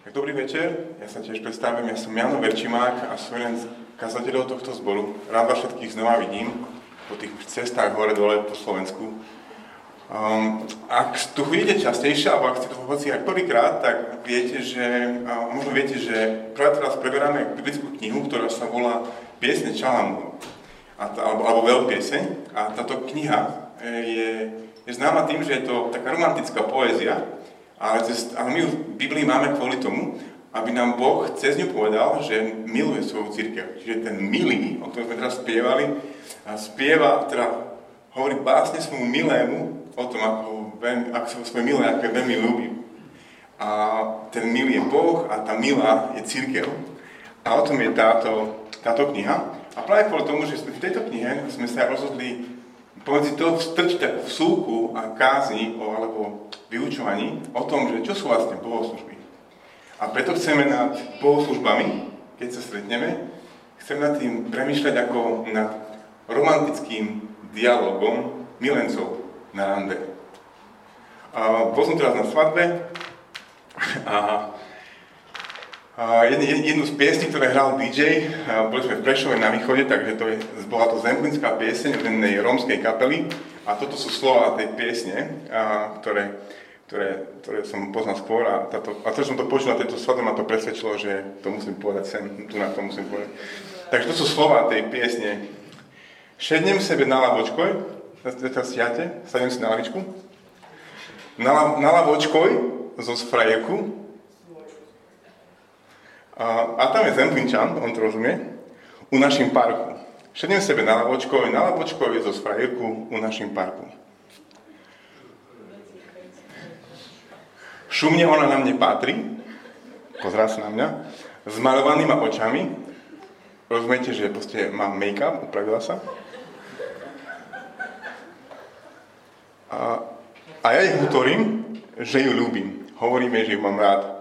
Tak dobrý večer, ja sa tiež predstavím, ja som Jano Verčimák a som jeden z kazateľov tohto zboru. Rád vás všetkých znova vidím po tých cestách hore-dole po Slovensku. Um, ak tu chodíte častejšie, alebo ak ste tu hoci aj prvýkrát, tak viete, že, uh, možno viete, že práve teraz preberáme biblickú knihu, ktorá sa volá Piesne Čalamu, alebo, alebo Veľpieseň. A táto kniha e, je, je známa tým, že je to taká romantická poézia, ale, cez, ale my v Biblii máme kvôli tomu, aby nám Boh cez ňu povedal, že miluje svoju církev. Čiže ten milý, o ktorom sme teraz spievali, spieva, teda hovorí básne svojmu milému o tom, ako, veľmi, ako svoje milé, ako veľmi ľúbi. A ten milý je Boh a tá milá je církev. A o tom je táto, táto kniha. A práve kvôli tomu, že v tejto knihe sme sa rozhodli pomedzi toho strčiť takú súku a kázni o, alebo vyučovaní o tom, že čo sú vlastne bohoslužby. A preto chceme nad bohoslužbami, keď sa stretneme, chceme nad tým premýšľať ako nad romantickým dialogom milencov na rande. A bol som teraz na svadbe a jednu z piesní, ktoré hral DJ, boli sme v Prešove na východe, takže to je, bola to zemplinská pieseň jednej rómskej kapely a toto sú slova tej piesne, ktoré, ktoré, ktoré som poznal skôr a, táto, a to, som to počul na tejto svadbe, ma to presvedčilo, že to musím povedať sem, tu na to musím povedať. Takže to sú slova tej piesne. Šednem sebe na lavočkoj, teraz siate, sadnem si na lavičku, na, na lavočkoj zo frajerku, a, a tam je Zemplinčan, on to rozumie, u našim parku. Šednem sebe na lavočkovi, na lavočkovi zo frajerku u našim parku. Šumne ona na mne patrí, pozrá sa na mňa, s malovanými očami. Rozumiete, že proste mám make-up, upravila sa. A, a ja jej hovorím, že ju ľúbim. Hovoríme, že ju mám rád.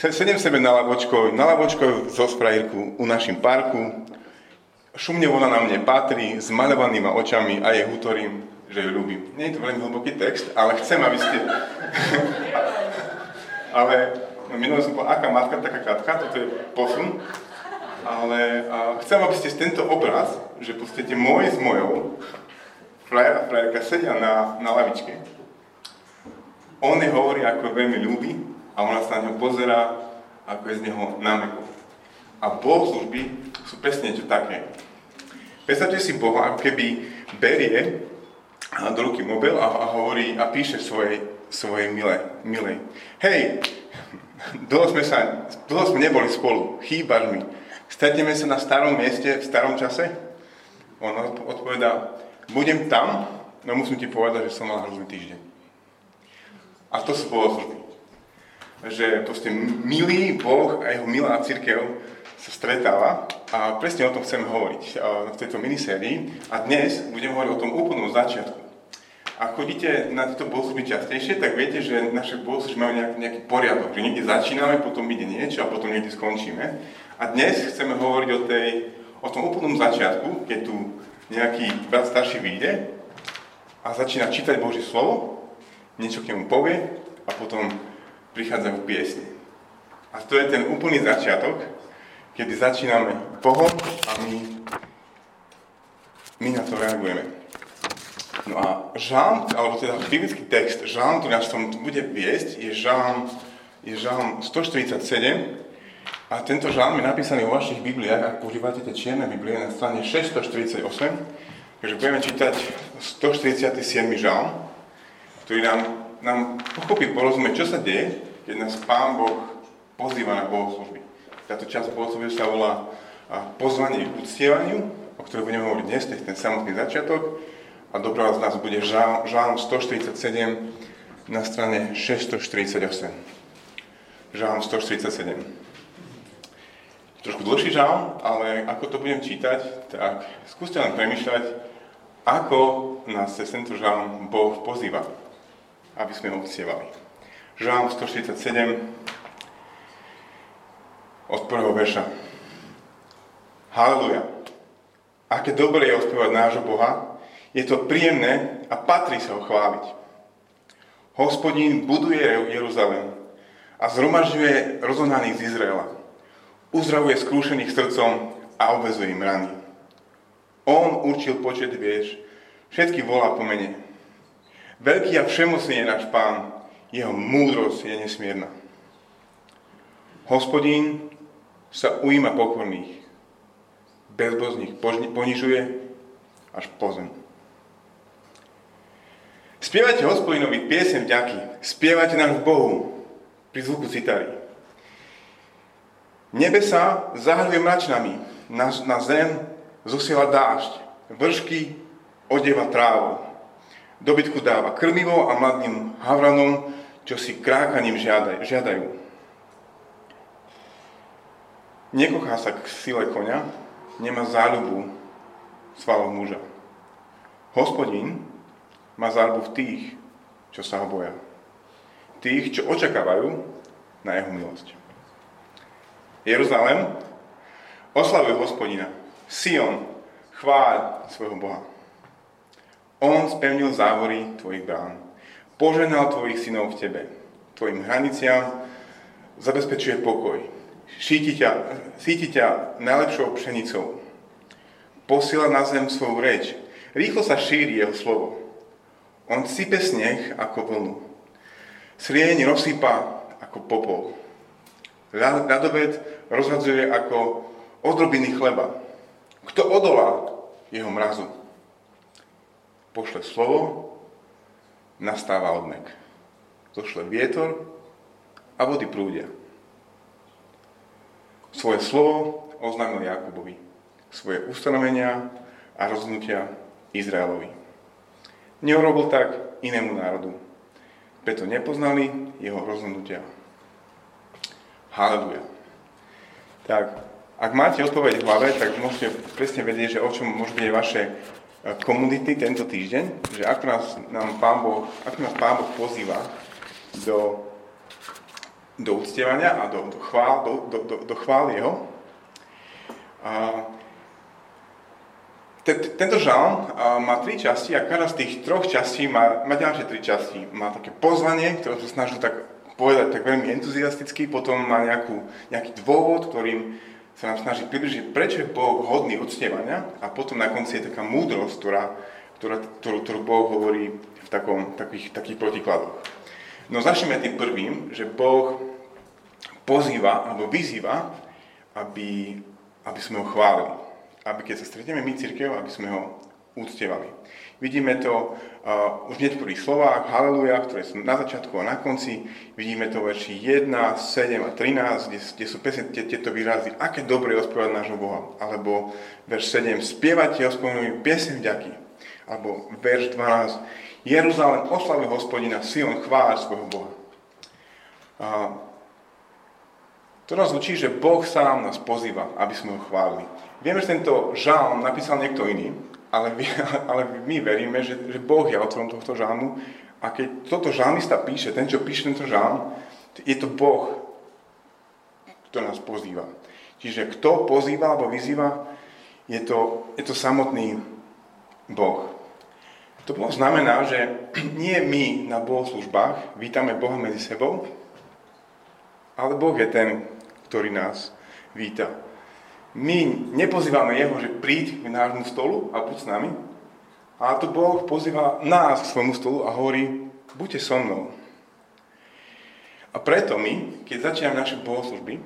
Sedem sebe na lavočko, na lavočko zo sprajírku u našim parku. Šumne ona na mne patrí, s malovanými očami a je hutorím, že ju ľúbim. Nie je to veľmi hlboký text, ale chcem, aby ste... ale minulé som povedal, aká matka, taká katka, toto je posun. Ale chcem, aby ste tento obraz, že podstate môj s mojou, frajer a frajerka sedia na, na lavičke. On je hovorí, ako veľmi ľúbi, a ona sa na ňo pozerá, ako je z neho námekov. A bohoslužby sú presne niečo také. Predstavte si Boha, ako keby berie do ruky mobil a, a hovorí a píše svojej, svojej milé, milej. Hej, dlho sme, sa, dlho sme neboli spolu, chýbaš mi. Stretneme sa na starom mieste v starom čase? On odpovedá, budem tam, no musím ti povedať, že som mal hrozný týždeň. A to sú bohoslužby že proste milý Boh a jeho milá církev sa stretáva a presne o tom chceme hovoriť v tejto minisérii. A dnes budem hovoriť o tom úplnom začiatku. Ak chodíte na tieto bohoslužby častejšie, tak viete, že naše bohoslužby majú nejaký, nejaký poriadok, že niekde začíname, potom ide niečo a potom niekde skončíme. A dnes chceme hovoriť o, tej, o tom úplnom začiatku, keď tu nejaký brat starší vyjde a začína čítať Božie slovo, niečo k nemu povie a potom prichádzajú piesne. A to je ten úplný začiatok, kedy začíname Bohom a my, my na to reagujeme. No a žám, alebo teda biblický text, žám, ktorý nás tom bude viesť, je žám, je žám 147. A tento žám je napísaný vo vašich Bibliách, ak používate tie čierne Biblie, na strane 648. Takže budeme čítať 147. žám, ktorý nám nám pochopiť, porozumieť, čo sa deje, keď nás Pán Boh pozýva na bohoslužby. Táto časť bohoslužby sa volá pozvanie k uctievaniu, o ktorej budeme hovoriť dnes, to je ten samotný začiatok. A dobrá z nás bude žálm 147 na strane 648. Žálm 147. Trošku dlhší žálm, ale ako to budem čítať, tak skúste len premyšľať, ako nás cez tento žálm Boh pozýva aby sme ho uctievali. Žálm 147 od prvého verša. Haleluja. Aké dobre je ospievať nášho Boha, je to príjemné a patrí sa ho chváliť. Hospodín buduje Jeruzalém a zhromažďuje rozohnaných z Izraela. Uzdravuje skrúšených srdcom a obvezuje im rany. On určil počet vieš, všetky volá po mene. Veľký a všemocný je náš pán, jeho múdrosť je nesmierna. Hospodín sa ujíma pokorných, bezbozných ponižuje až po zem. Spievajte hospodinovi piesem vďaky, spievajte náš Bohu pri zvuku citary. Nebesa zahruje mračnami, na, na zem zosiela dážď, vršky odieva trávu, dobytku dáva krmivo a mladným havranom, čo si krákaním žiadaj, žiadajú. Nekochá sa k sile konia, nemá záľubu svalov muža. Hospodín má záľubu v tých, čo sa ho boja. Tých, čo očakávajú na jeho milosť. Jeruzalém, oslavuj hospodina. Sion, chváľ svojho Boha. On spevnil závory tvojich brán. Poženal tvojich synov v tebe. Tvojim hraniciam zabezpečuje pokoj. Šíti ťa, síti ťa najlepšou pšenicou. Posiela na zem svoju reč. Rýchlo sa šíri jeho slovo. On sype sneh ako vlnu. Srieň rozsypa ako popol. Ľadovec rozhadzuje ako odrobiny chleba. Kto odolá jeho mrazu? Pošle slovo, nastáva odmek. Zošle vietor a vody prúdia. Svoje slovo oznámil Jakubovi. Svoje ustanovenia a rozhodnutia Izraelovi. Neurobil tak inému národu. Preto nepoznali jeho rozhodnutia. Haleluja. Tak, ak máte odpoveď v hlave, tak môžete presne vedieť, že o čom môžu byť vaše komunity tento týždeň, že ako nás, nám Pán boh, ako nás Pán Boh pozýva do, do uctievania a do, do, chvál, do, do, do, do chvál Jeho. A tento žalm má tri časti a každá z tých troch častí má, má ďalšie tri časti. Má také pozvanie, ktoré sa snažil tak povedať tak veľmi entuziasticky, potom má nejakú, nejaký dôvod, ktorým sa nám snaží približiť, prečo je Boh hodný uctievania a potom na konci je taká múdrosť, ktorá, ktorá, ktorú, ktorú Boh hovorí v takom, takých, takých protikladoch. No začneme tým prvým, že Boh pozýva alebo vyzýva, aby, aby sme ho chválili aby keď sa stretneme my církev, aby sme ho úctievali. Vidíme to už hneď prvých slovách, haleluja, ktoré sú na začiatku a na konci. Vidíme to verši 1, 7 a 13, kde, kde sú presne tieto výrazy, aké dobre je ospievať nášho Boha. Alebo verš 7, spievate hospodinovi piesem vďaky. Alebo verš 12, Jeruzalém oslavuje hospodina, Sion chváľ svojho Boha. Uh, to nás učí, že Boh sám nás pozýva, aby sme ho chválili. Vieme, že tento žalm napísal niekto iný, ale, ale my veríme, že, že Boh je autorom tohto žalmu a keď toto žalmista píše, ten, čo píše tento žalm, je to Boh, kto nás pozýva. Čiže kto pozýva alebo vyzýva, je to, je to samotný Boh. To bolo znamená, že nie my na bohoslužbách vítame Boha medzi sebou, ale Boh je ten, ktorý nás víta my nepozývame jeho, že príď k nášmu stolu a buď s nami, ale to Boh pozýva nás k svojmu stolu a hovorí, buďte so mnou. A preto my, keď začíname naše bohoslužby,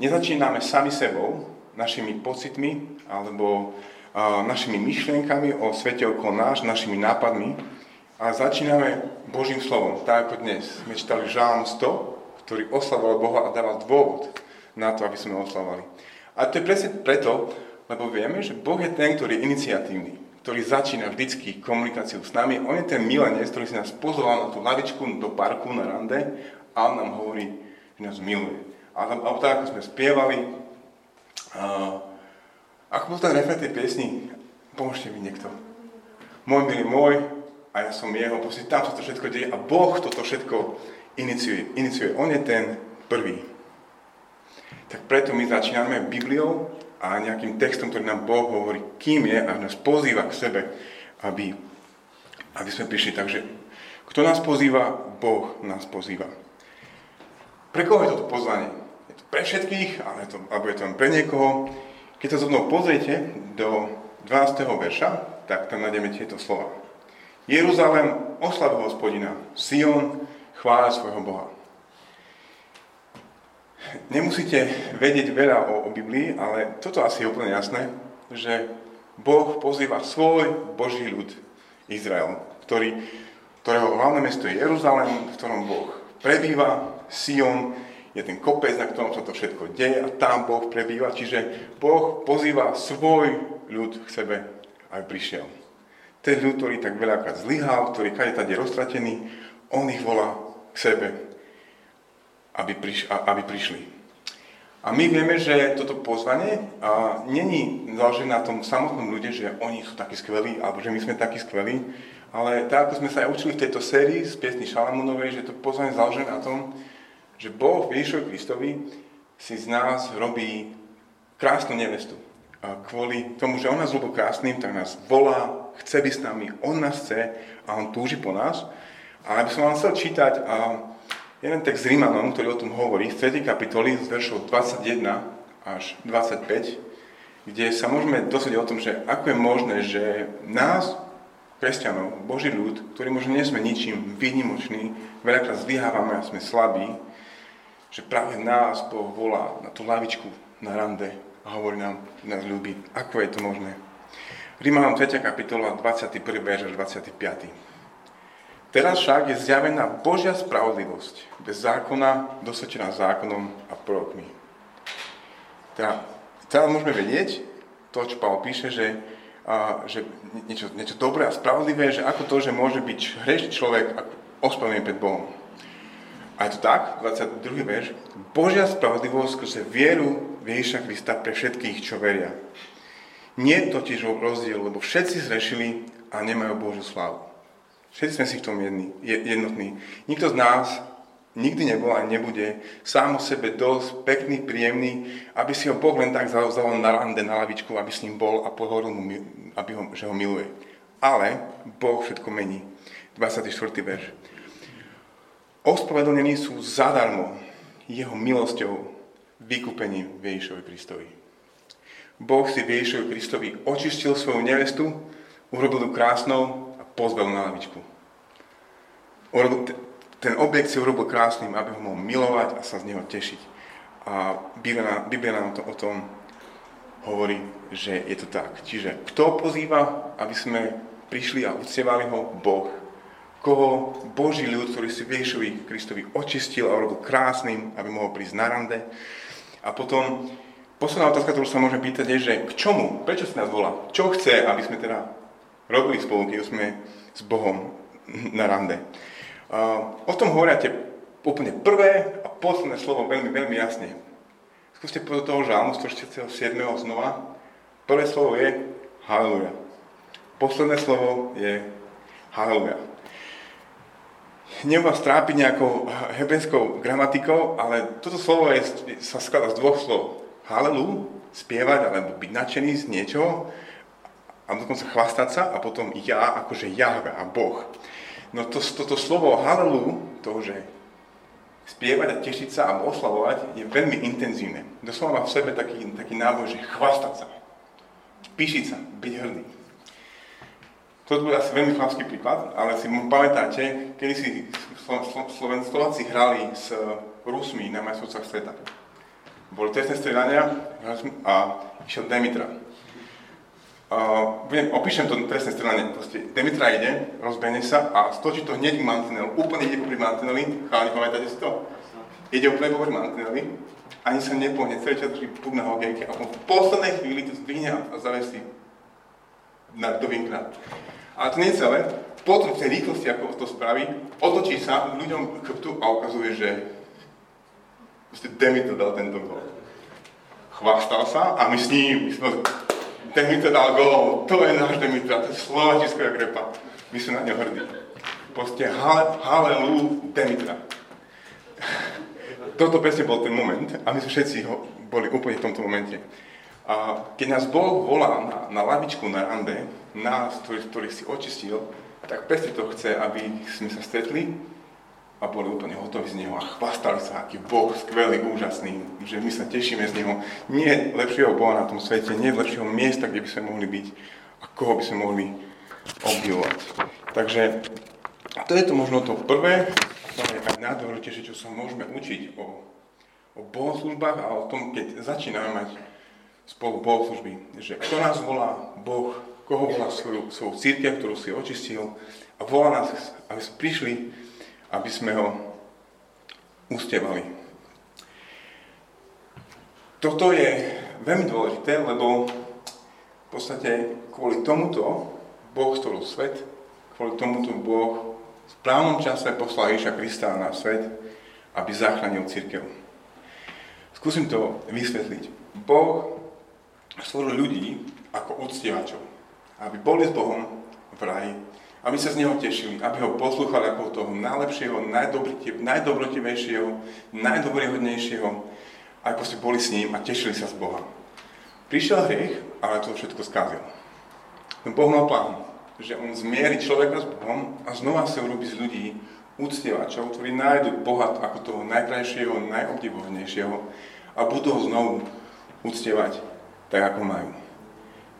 nezačíname sami sebou, našimi pocitmi alebo uh, našimi myšlienkami o svete okolo nás, našimi nápadmi, a začíname Božím slovom, tak ako dnes. Sme čítali Žálm 100, ktorý oslavoval Boha a dával dôvod na to, aby sme ho oslavovali. A to je presne preto, lebo vieme, že Boh je ten, ktorý je iniciatívny, ktorý začína vždycky komunikáciu s nami. On je ten milenec, ktorý si nás pozval na tú lavičku do parku, na rande a on nám hovorí, že nás miluje. A alebo tak, ako sme spievali, a, ako bol ten refren tej piesni, pomôžte mi niekto. Môj milý môj a ja som jeho, proste tam sa to všetko deje a Boh toto všetko iniciuje. iniciuje. On je ten prvý. Tak preto my začíname Bibliou a nejakým textom, ktorý nám Boh hovorí, kým je a nás pozýva k sebe, aby, aby sme prišli. Takže kto nás pozýva? Boh nás pozýva. Pre koho je toto pozvanie? Je to pre všetkých, ale to, alebo je to len pre niekoho? Keď sa so mnou pozriete do 12. verša, tak tam nájdeme tieto slova. Jeruzalém, oslav hospodina, Sion, chváľa svojho Boha. Nemusíte vedieť veľa o, o Biblii, ale toto asi je úplne jasné, že Boh pozýva svoj Boží ľud, Izrael, ktorý, ktorého hlavné mesto je Jeruzalém, v ktorom Boh prebýva, Sion je ten kopec, na ktorom sa to všetko deje a tam Boh prebýva, čiže Boh pozýva svoj ľud k sebe, aj prišiel. Ten ľud, ktorý tak veľakrát zlyhal, ktorý kade tady je roztratený, on ich volá k sebe, aby, priš, aby prišli. A my vieme, že toto pozvanie a, není založené na tom samotnom ľude, že oni sú takí skvelí, alebo že my sme takí skvelí, ale tak, ako sme sa aj učili v tejto sérii z piesny Šalamúnovej, že to pozvanie je založené na tom, že Boh Ježišovi Kristovi si z nás robí krásnu nevestu. A kvôli tomu, že on nás ľúbil krásnym, tak nás volá, chce byť s nami, on nás chce a on túži po nás. A aby som vám chcel čítať a jeden text Rímanom, ktorý o tom hovorí, z 3. kapitoly z veršov 21 až 25, kde sa môžeme dosvedieť o tom, že ako je možné, že nás, kresťanov, Boží ľud, ktorý možno nie sme ničím výnimoční, veľakrát zlyhávame a sme slabí, že práve nás Boh volá na tú lavičku na rande a hovorí nám, že nás ľúbi. Ako je to možné? Rímanom 3. kapitola 21. verš až 25. Teraz však je zjavená Božia spravodlivosť, bez zákona, dosvedčená zákonom a prorokmi. Teda, teda môžeme vedieť, to, čo Pavel píše, že, a, že niečo, niečo dobré a spravodlivé, že ako to, že môže byť hriešný človek ospravedlnený pred Bohom. A je to tak, 22. verš, Božia spravodlivosť skrze vieru Ježiša Krista pre všetkých, čo veria. Nie totiž rozdiel, lebo všetci zrešili a nemajú Božiu slávu. Všetci sme si v tom jedni, jednotní. Nikto z nás nikdy nebol a nebude sám o sebe dosť pekný, príjemný, aby si ho Boh len tak zavol na rande, na lavičku, aby s ním bol a pohovoril mu, aby ho, že ho miluje. Ale Boh všetko mení. 24. verš. Ospravedlnení sú zadarmo jeho milosťou vykúpením v Ježišovi Kristovi. Boh si v Ježišovi Kristovi očistil svoju nevestu, urobil ju krásnou pozval na lavičku. Ten objekt si urobil krásnym, aby ho mohol milovať a sa z neho tešiť. A Biblia, Biblia nám to o tom hovorí, že je to tak. Čiže kto pozýva, aby sme prišli a uctievali ho? Boh koho Boží ľud, ktorý si Ježišovi Kristovi očistil a urobil krásnym, aby mohol prísť na rande. A potom posledná otázka, ktorú sa môžeme pýtať, je, že k čomu? Prečo si nás volá? Čo chce, aby sme teda robili spolu, keď sme s Bohom na rande? O tom hovoria tie úplne prvé a posledné slovo veľmi, veľmi jasne. Skúste podľa toho žalmu 147. znova. Prvé slovo je Haleluja. Posledné slovo je Haleluja nebudem vás trápiť nejakou hebrejskou gramatikou, ale toto slovo je, sa skladá z dvoch slov. Halelu, spievať alebo byť nadšený z niečoho a dokonca chvastať sa a potom ja, akože Jahve a Boh. No to, toto slovo halelu, to, že spievať a tešiť sa a oslavovať je veľmi intenzívne. Doslova má v sebe taký, taký návoj, že chvastať sa, píšiť sa, byť hrdý. To bude asi veľmi chlapský príklad, ale si pamätáte, kedy si Sloven, Slováci hrali s Rusmi na majstrovstvách sveta. Boli trestné stredania a išiel Demitra. Uh, budem, opíšem to trestné stredanie. Proste Demitra ide, rozbehne sa a stočí to hneď k mantinelu. Úplne ide popri mantineli. Chalani, pamätáte si to? Ide úplne popri mantineli. Ani sa nepohne, celý čas drží puk na hokejke a v poslednej chvíli to zdvihne a zavesí na, do vinkla. Ale to nie celé. Potom v tej rýchlosti, ako to spraví, otočí sa ľuďom chrbtu a ukazuje, že proste Demeter dal tento gol. Chvastal sa a my s ním, my sme, Demeter dal gol, to je náš Demeter, to je slovačiská grepa. My sme na ňo hrdí. Proste hale, halelu Demetra. Toto presne bol ten moment a my sme všetci ho, boli úplne v tomto momente. A keď nás Boh volá na, na lavičku na rande, nás, ktorých, ktorých si očistil, tak presne to chce, aby sme sa stretli a boli úplne hotoví z neho a chvastali sa, aký Boh skvelý, úžasný, že my sa tešíme z neho. Nie lepšieho Boha na tom svete, nie lepšieho miesta, kde by sme mohli byť a koho by sme mohli obdivovať. Takže to je to možno to prvé, ale aj najdôležitejšie, čo sa môžeme učiť o, o bohoslužbách a o tom, keď začíname mať spolu bohoslužby, že kto nás volá, Boh, koho volá svoju, svoju církev, ktorú si očistil a volá nás, aby sme prišli aby sme ho ustevali. Toto je veľmi dôležité, lebo v podstate kvôli tomuto Boh stvoril svet, kvôli tomuto Boh v správnom čase poslal Ježa Krista na svet, aby zachránil církev. Skúsim to vysvetliť. Boh stvoril ľudí ako uctievačov, aby boli s Bohom v raji, aby sa z neho tešili, aby ho poslúchali ako toho najlepšieho, najdobrotivejšieho, najdobrihodnejšieho, aj proste boli s ním a tešili sa z Boha. Prišiel hriech, ale to všetko skázil. No Boh mal plán, že on zmieri človeka s Bohom a znova sa urobí z ľudí úctievačov, ktorí nájdu Boha ako toho najkrajšieho, najobdivohodnejšieho a budú ho znovu uctievať tak, ako majú.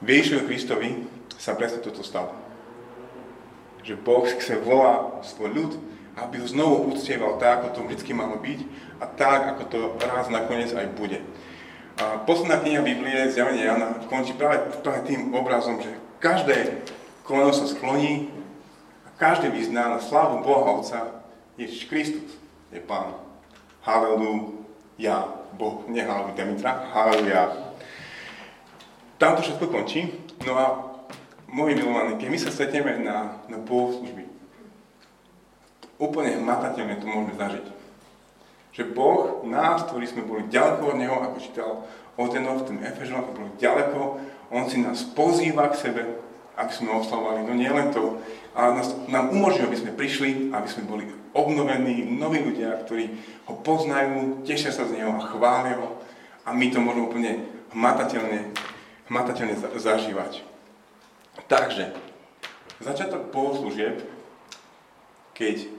V Ježišovi Kristovi sa presne toto stalo že Boh chce volá svoj ľud, aby ho znovu uctieval tak, ako to vždy malo byť a tak, ako to raz nakoniec aj bude. A posledná kniha Biblie, zjavenie Jana, končí práve, práve tým obrazom, že každé koleno sa skloní a každý vyzná na slávu Boha Otca, Ježiš Kristus je Pán. Haleluja, Boh, nie haleluja Demitra, haleluja. Tam to všetko končí, no a moji milovaní, keď my sa stretneme na, na bohoslužby, úplne hmatateľne to môžeme zažiť. Že Boh nás, ktorí sme boli ďaleko od Neho, ako čítal Odenov tom Efežom, ako boli ďaleko, On si nás pozýva k sebe, aby sme oslavovali. No nie len to, ale nás, nám umožňuje, aby sme prišli, aby sme boli obnovení, noví ľudia, ktorí ho poznajú, tešia sa z Neho a chvália ho. A my to môžeme úplne hmatateľne, hmatateľne zažívať. Takže, začiatok bohoslúžieb, keď,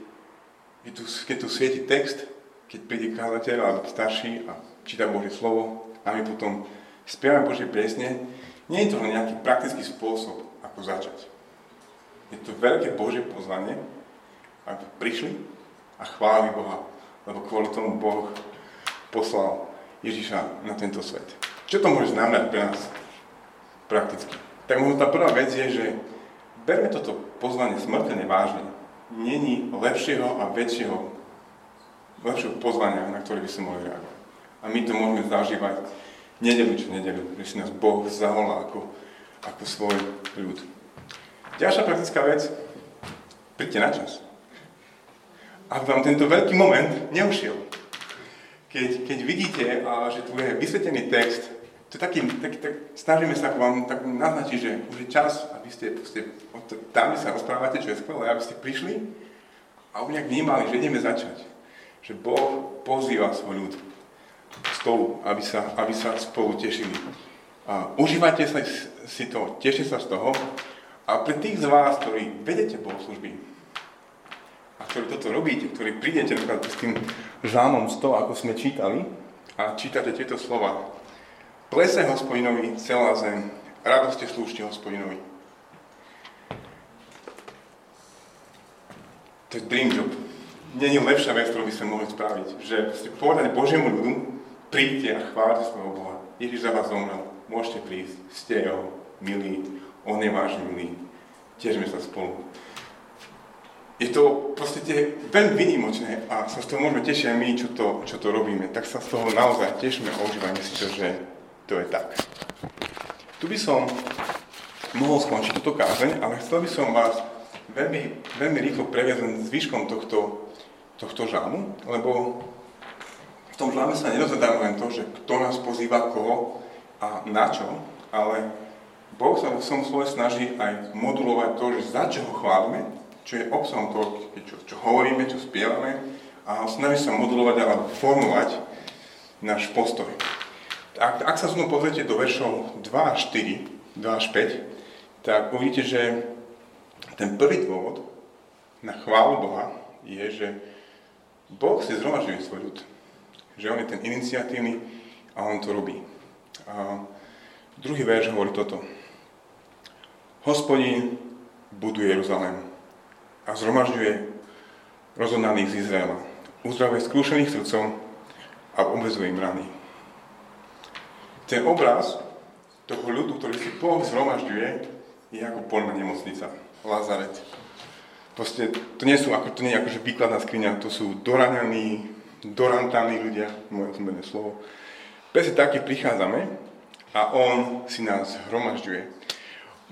keď, tu, keď tu svieti text, keď príde kázateľ alebo starší a číta Božie slovo a my potom spievame Božie piesne, nie je to len nejaký praktický spôsob, ako začať. Je to veľké Božie pozvanie, aby prišli a chválili Boha, lebo kvôli tomu Boh poslal Ježiša na tento svet. Čo to môže znamenať pre nás prakticky? Tak možno tá prvá vec je, že berme toto pozvanie smrteľne vážne. Není lepšieho a väčšieho, lepšieho pozvania, na ktoré by sme mohli reagovať. A my to môžeme zažívať nedelu čo nedelu, že si nás Boh zavolá ako, ako svoj ľud. Ďalšia praktická vec, príďte na čas. Ak vám tento veľký moment neušiel, keď, keď vidíte, že tu je vysvetený text, to je taký, taký tak, snažíme sa vám tak naznačiť, že už je čas, aby ste, ste tam, sa rozprávate, čo je skvelé, aby ste prišli a nejak vnímali, že ideme začať. Že Boh pozýva svoj ľud k stolu, aby sa, aby sa spolu tešili. A užívajte sa, si to, tešite sa z toho. A pre tých z vás, ktorí vedete bohoslužby a ktorí toto robíte, ktorí prídete napríklad s tým žánom 100, ako sme čítali, a čítate tieto slova, Plese hospodinovi celá zem, radoste slúžte hospodinovi. To je dream job. Není lepšia vec, ktorú by sme mohli spraviť. Že povedať Božiemu ľudu, príďte a chváľte svojho Boha. Ježiš za vás zomrel. Môžete prísť. Ste jeho milí. On je váš milý. Tiežme sa spolu. Je to proste veľmi vynimočné a sa z toho môžeme tešiť aj my, čo to, čo to robíme. Tak sa z toho naozaj tešíme a užívajme si to, že to je tak. Tu by som mohol skončiť túto kázeň, ale chcel by som vás veľmi, veľmi rýchlo previesť zvyškom tohto, tohto žámu, lebo v tom žáme sa nerozhodáme len to, že kto nás pozýva koho a na čo, ale Boh sa vo svojom slove snaží aj modulovať to, že za čo ho chválime, čo je obsahom toho, čo, čo hovoríme, čo spievame a snaží sa modulovať alebo formovať náš postoj. Ak, ak sa znovu pozriete do veršov 2 až 4, 2 až 5, tak uvidíte, že ten prvý dôvod na chválu Boha je, že Boh si zhromažďuje svoj ľud. Že on je ten iniciatívny a on to robí. A druhý verš hovorí toto. Hospodin buduje Jeruzalém a zhromažďuje rozhodnaných z Izraela. Uzdravuje skúšených srdcom a obvezuje im rany. Ten obraz toho ľudu, ktorý si Boh zhromažďuje, je ako polná nemocnica, Lazaret. Proste, to nie sú ako, to nie je akože výkladná skriňa, to sú doraňaní, dorantaní ľudia, moje osobné slovo. Presne taký prichádzame a on si nás hromažďuje.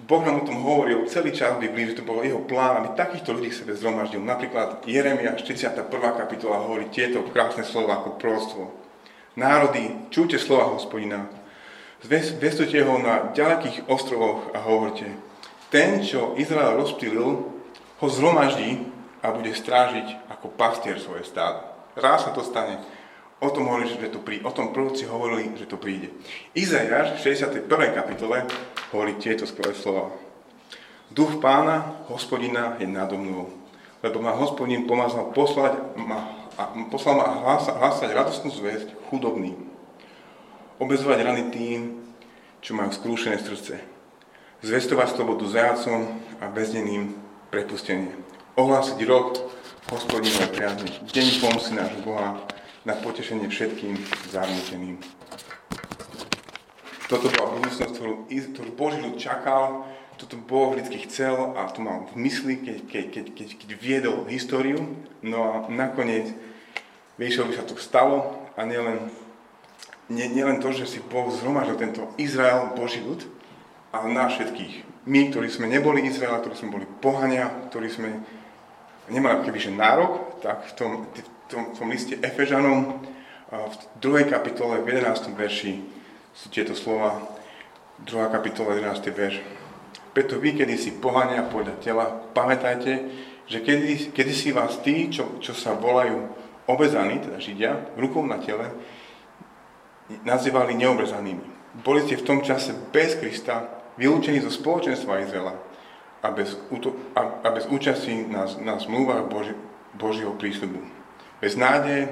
Boh nám o tom hovoril celý čas v Biblii, že to bol jeho plán, aby takýchto ľudí sebe zhromaždil. Napríklad Jeremia 41. kapitola hovorí tieto krásne slova ako prostvo. Národy, čujte slova hospodina, zvestujte ho na ďalekých ostrovoch a hovorte, ten, čo Izrael rozptýlil, ho zhromaždí a bude strážiť ako pastier svoje stádo. Raz sa to stane. O tom, hovorí, že to príde. o tom proroci hovorili, že to príde. Izajáš v 61. kapitole hovorí tieto skvelé slova. Duch pána, hospodina je nado mnou, lebo ma hospodin pomazal poslať ma, a poslal ma hlásať, hlásať radostnú zväzť chudobným. Obezovať rany tým, čo majú skrúšené srdce. Zvestovať slobodu zajacom a bezneným prepustenie. Ohlásiť rok hospodinové priazny, deň pomsy nášho Boha, na potešenie všetkým zarmuteným. Toto bola budúcnosť, ktorú, ktorú Boží ľud čakal, toto Boh vždy chcel a to mal v mysli, keď, keď, keď, keď, keď viedol históriu. No a nakoniec, by sa to stalo a nielen, nie, nielen to, že si Boh zhromažil tento Izrael, Boží ľud, ale nás všetkých. My, ktorí sme neboli Izraela, ktorí sme boli pohania, ktorí sme nemali kebyže nárok, tak v tom, v tom, v tom liste Efežanom v druhej kapitole, v 11. verši sú tieto slova, 2. kapitola, 11. verš. Preto vy, kedy si pohania podľa tela, pamätajte, že kedy, kedy si vás tí, čo, čo sa volajú obezaní, teda Židia, rukou na tele, nazývali neobezanými. Boli ste v tom čase bez Krista, vylúčení zo spoločenstva Izraela a bez, a, a bez účasti na, na zmluvách Boži, Božieho prísľubu. Bez nádeje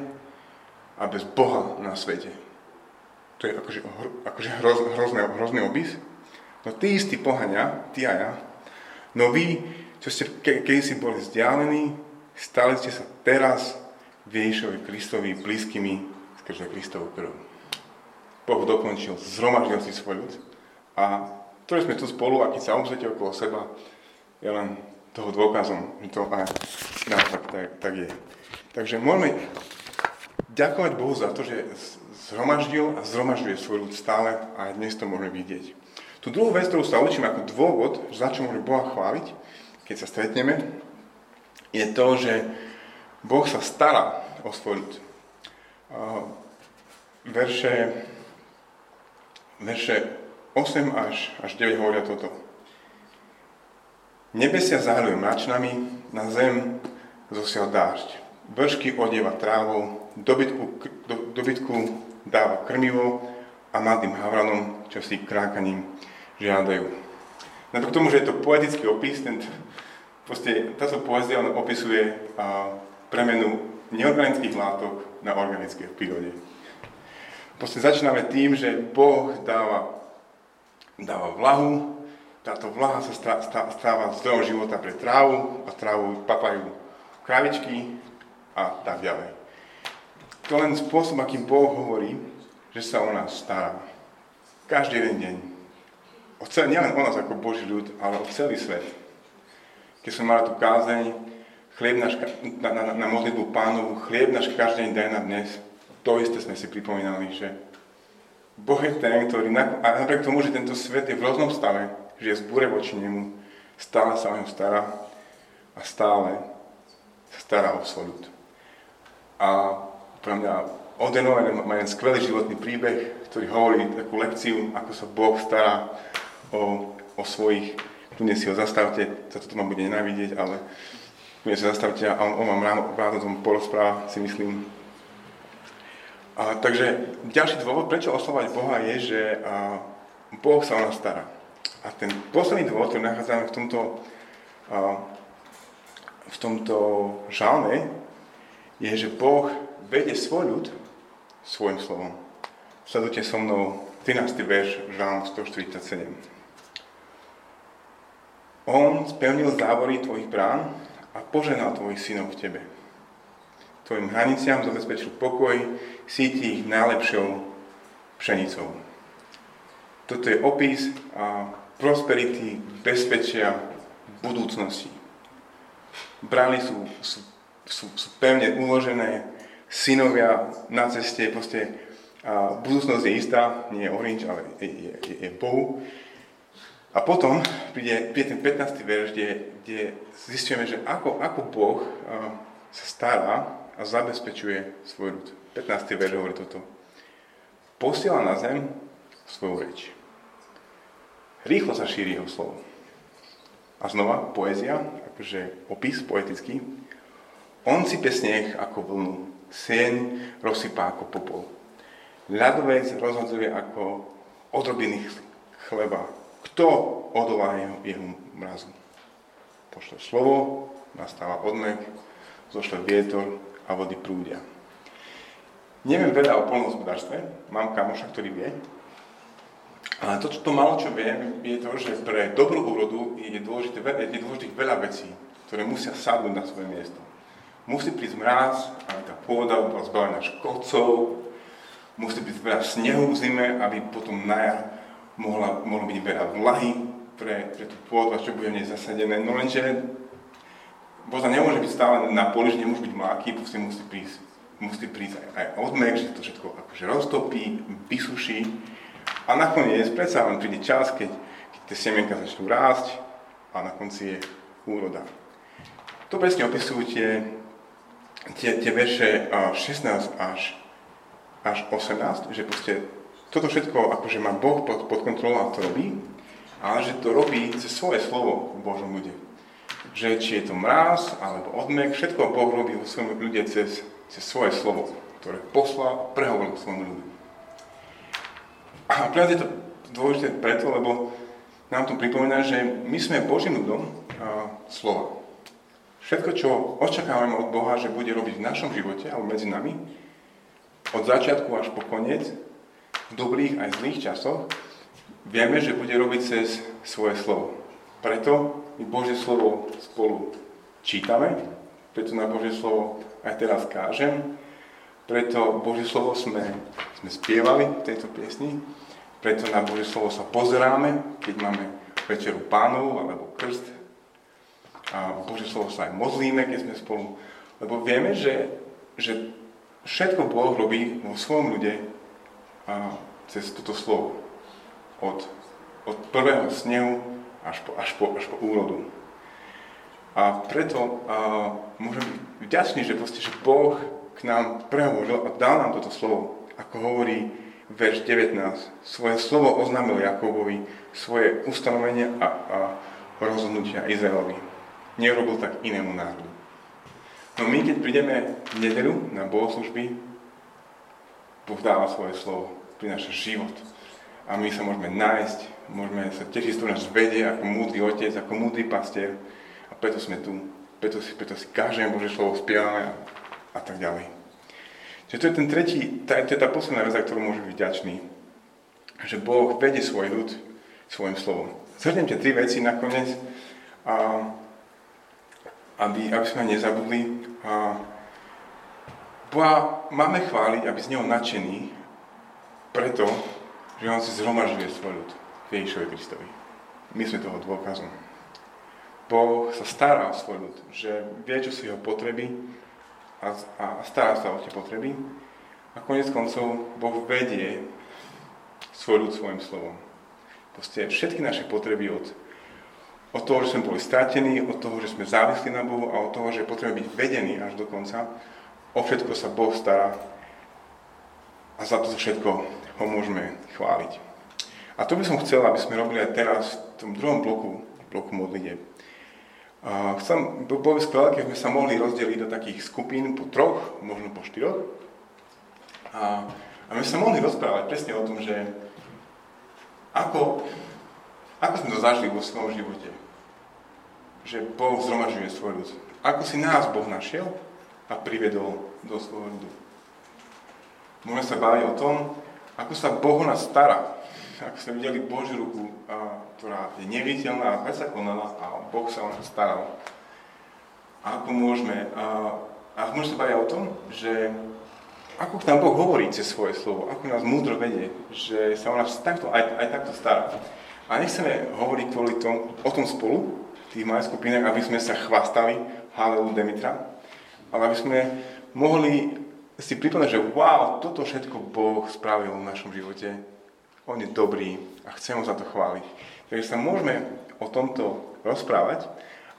a bez Boha na svete. To je akože, akože hroz, hrozný, hrozný opis. No tí istí pohania, ty a ja, no vy, čo ste ke, keď si boli vzdialení, stali ste sa teraz Ježišovi Kristovi blízkymi skrze Kristovu krv. Boh dokončil, zhromaždil si svoj ľud a ktoré sme tu spolu a keď sa obzrite okolo seba, je len toho dôkazom, že to aj naopak tak, tak je. Takže môžeme ďakovať Bohu za to, že zhromaždil a zhromažďuje svoj ľud stále a aj dnes to môžeme vidieť. Tu druhú vec, ktorú sa učím ako dôvod, za čo môžeme Boha chváliť, keď sa stretneme, je to, že Boh sa stará o svoj ľud. Verše, verše 8 až, až 9 hovoria toto. Nebesia zahaluje mračnami, na zem zosial dážď. Vršky odieva trávou, dobytku, do, dobytku dáva krmivo a mladým havranom, čo si krákaním žiadajú. Napriek tomu, že je to poetický opis, ten, proste, táto poezia opisuje a, premenu neorganických látok na organické v prírode. Proste začíname tým, že Boh dáva dáva vlahu, táto vlaha sa stáva zdrojom života pre trávu a trávu papajú kravičky a tak ďalej. To len spôsob, akým Boh hovorí, že sa o nás stará. Každý jeden deň. O celý, nielen o nás ako Boží ľud, ale o celý svet. Keď som mal tú kázeň, chlieb náš, na, na, na modlitbu pánovu, chlieb náš každý deň daj na dnes, to isté sme si pripomínali, že Boh je ten, ktorý, a napriek tomu, že tento svet je v rôznom stave, že je zbúre voči nemu, stále sa o ňom stará a stále sa stará o svoj ľud. A pre mňa Odeno má jeden skvelý životný príbeh, ktorý hovorí takú lekciu, ako sa Boh stará o, o svojich, tu si ho zastavte, za to ma bude nenávidieť, ale tu si ho zastavte a on, on vám ráno, ráno tomu porozpráva, si myslím, a, takže ďalší dôvod, prečo oslovať Boha, je, že a, Boh sa o nás stará. A ten posledný dôvod, ktorý nachádzame v tomto, a, v tomto žalme, je, že Boh vedie svoj ľud svojim slovom. Sledujte so mnou 13. verš Žalm 147. On spevnil závory tvojich brán a poženal tvojich synov v tebe. Tvojim hraniciam zabezpečil pokoj, síti ich najlepšou pšenicou. Toto je opis a prosperity, bezpečia, budúcnosti. Brány sú, sú, sú, sú pevne uložené, synovia na ceste, proste a budúcnosť je istá, nie je orange, ale je, je, je Bohu. A potom príde, príde ten 15. verš, kde, kde zistíme, že ako, ako Boh sa stará a zabezpečuje svoj ľud. 15. verš hovorí toto. Posiela na zem svoju reč. Rýchlo sa šíri jeho slovo. A znova poézia, akože opis poetický. On si pesniech ako vlnu, sieň rozsypá ako popol. Ľadovec rozhodzuje ako odrobiny chleba. Kto odolá jeho, jeho mrazu? Pošle slovo, nastáva odmek, zošle vietor a vody prúdia. Neviem veľa o polnohospodárstve, mám kamoša, ktorý vie, ale to, to malo, čo viem, je to, že pre dobrú úrodu je dôležité, je dôležité veľa vecí, ktoré musia sadnúť na svoje miesto. Musí prísť mráz, aby tá pôda bola zbavená škodcov, musí byť veľa snehu v zime, aby potom na jar mohla, mohlo byť veľa vlahy pre, pre tú pôdu, čo bude v nej zasadené. No lenže voda nemôže byť stále na poli, že nemôže byť mláky, proste musí prísť, musí prísť aj, aj odmek, že to všetko akože roztopí, vysuší. A nakoniec predsa len príde čas, keď, keď tie semienka začnú rásť a na konci je úroda. To presne opisujú tie, tie, tie verše 16 až až 18, že proste toto všetko akože má Boh pod, pod kontrolou a to robí, ale že to robí cez svoje slovo v Božom ľude. Že či je to mráz alebo odmek, všetko Boh robí vo svojom ľude cez, cez svoje slovo, ktoré poslal a prehovoril svojom ľudu. A pre je to dôležité preto, lebo nám to pripomína, že my sme Božím ľudom a, slova. Všetko, čo očakávame od Boha, že bude robiť v našom živote alebo medzi nami, od začiatku až po koniec, v dobrých aj zlých časoch, vieme, že bude robiť cez svoje slovo. Preto my Božie slovo spolu čítame, preto na Božie slovo aj teraz kážem, preto Božie slovo sme, sme spievali v tejto piesni, preto na Božie slovo sa pozeráme, keď máme večeru pánov alebo krst. A Božie slovo sa aj modlíme, keď sme spolu, lebo vieme, že, že Všetko Boh robí vo svojom ľude a cez toto slovo. Od, od prvého snehu až po, až po, až po úrodu. A preto a, môžem byť vďačný, že, proste, že Boh k nám prehovoril a dal nám toto slovo. Ako hovorí verš 19. Svoje slovo oznámil Jakobovi, svoje ustanovenia a, a rozhodnutia Izraelovi. Neurobil tak inému národu. No my, keď prídeme v nedelu na bohoslužby, Boh dáva svoje slovo, prináša život. A my sa môžeme nájsť, môžeme sa tešiť z toho, nás vedie ako múdry otec, ako múdry pastier. A preto sme tu. Preto si, preto si každé Bože slovo spievame a, a tak ďalej. Čiže to je ten tretí, tá, to je tá posledná vec, za ktorú môžeme byť vďační. Že Boh vedie svoj ľud svojim slovom. Zhrnem tie tri veci nakoniec. A aby, aby sme nezabudli. A Boha máme chváliť, aby z Neho nadšení, preto, že On si zhromažuje svoj ľud v Ježišovi Kristovi. My sme toho dôkazom. Boh sa stará o svoj ľud, že vie, čo sú jeho potreby a, a stará sa o tie potreby. A konec koncov Boh vedie svoj ľud svojim slovom. Proste všetky naše potreby od od toho, že sme boli stratení, od toho, že sme závislí na Bohu a od toho, že potrebujeme byť vedení až do konca. O všetko sa Boh stará a za to všetko ho môžeme chváliť. A to by som chcel, aby sme robili aj teraz v tom druhom bloku, bloku modlite. Chcem, bolo by skvelé, keď sme sa mohli rozdeliť do takých skupín po troch, možno po štyroch. A, a my sa mohli rozprávať presne o tom, že ako, ako sme to zažili vo svojom živote že Boh zhromažuje svoj ľud. Ako si nás Boh našiel a privedol do svojho ľudu. Môžeme sa baviť o tom, ako sa Boh nás stará. Ako sme videli Božiu ruku, ktorá je neviditeľná, konala a Boh sa o nás staral. A ako môžeme, a, môžeme sa baviť o tom, že ako nám Boh hovorí cez svoje slovo, ako nás múdro vedie, že sa o nás takto, aj, aj takto stará. A nechceme hovoriť kvôli tom, o tom spolu, v tých malých skupinách, aby sme sa chvastali, Halelu Demitra, ale aby sme mohli si pripomenúť, že wow, toto všetko Boh spravil v našom živote. On je dobrý a chcem ho za to chváliť. Takže sa môžeme o tomto rozprávať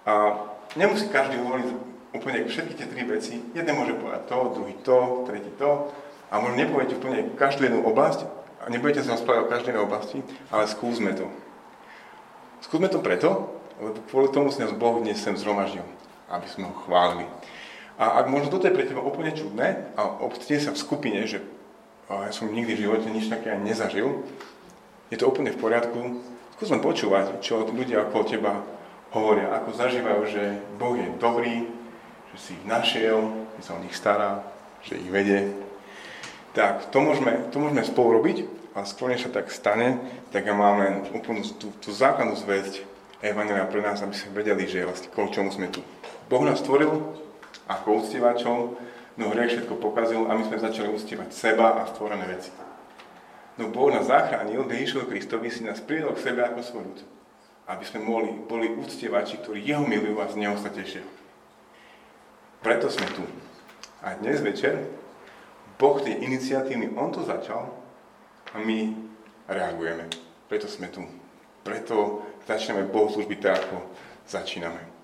a nemusí každý hovoriť úplne všetky tie tri veci. Jeden môže povedať to, druhý to, tretí to a možno nepoviete úplne každú jednu oblasť a nebudete sa rozprávať o každej oblasti, ale skúsme to. Skúsme to preto, lebo kvôli tomu si nás Boh dnes sem zhromaždil, aby sme ho chválili. A ak možno toto je pre teba úplne čudné a obcíte sa v skupine, že ja som nikdy v živote nič také nezažil, je to úplne v poriadku, skús len počúvať, čo ľudia okolo teba hovoria, ako zažívajú, že Boh je dobrý, že si ich našiel, že sa o nich stará, že ich vedie. Tak, to môžeme, to môžeme spolu robiť, a skôr než sa tak stane, tak ja mám len úplnú tú, tú základnú zväzť Evangelia pre nás, aby sme vedeli, že vlastne kvôli čomu sme tu. Boh nás stvoril, ako uctievačov, no hriech všetko pokazil a my sme začali uctievať seba a stvorené veci. No Boh nás zachránil, Ježišovi Kristovi si nás pridal k sebe ako svoj ľud. Aby sme mohli, boli uctievači, ktorí Jeho milujú a z Neho sa tešia. Preto sme tu. A dnes večer Boh je iniciatívny, On to začal a my reagujeme. Preto sme tu. Preto začíname bohoslužby tak, ako začíname.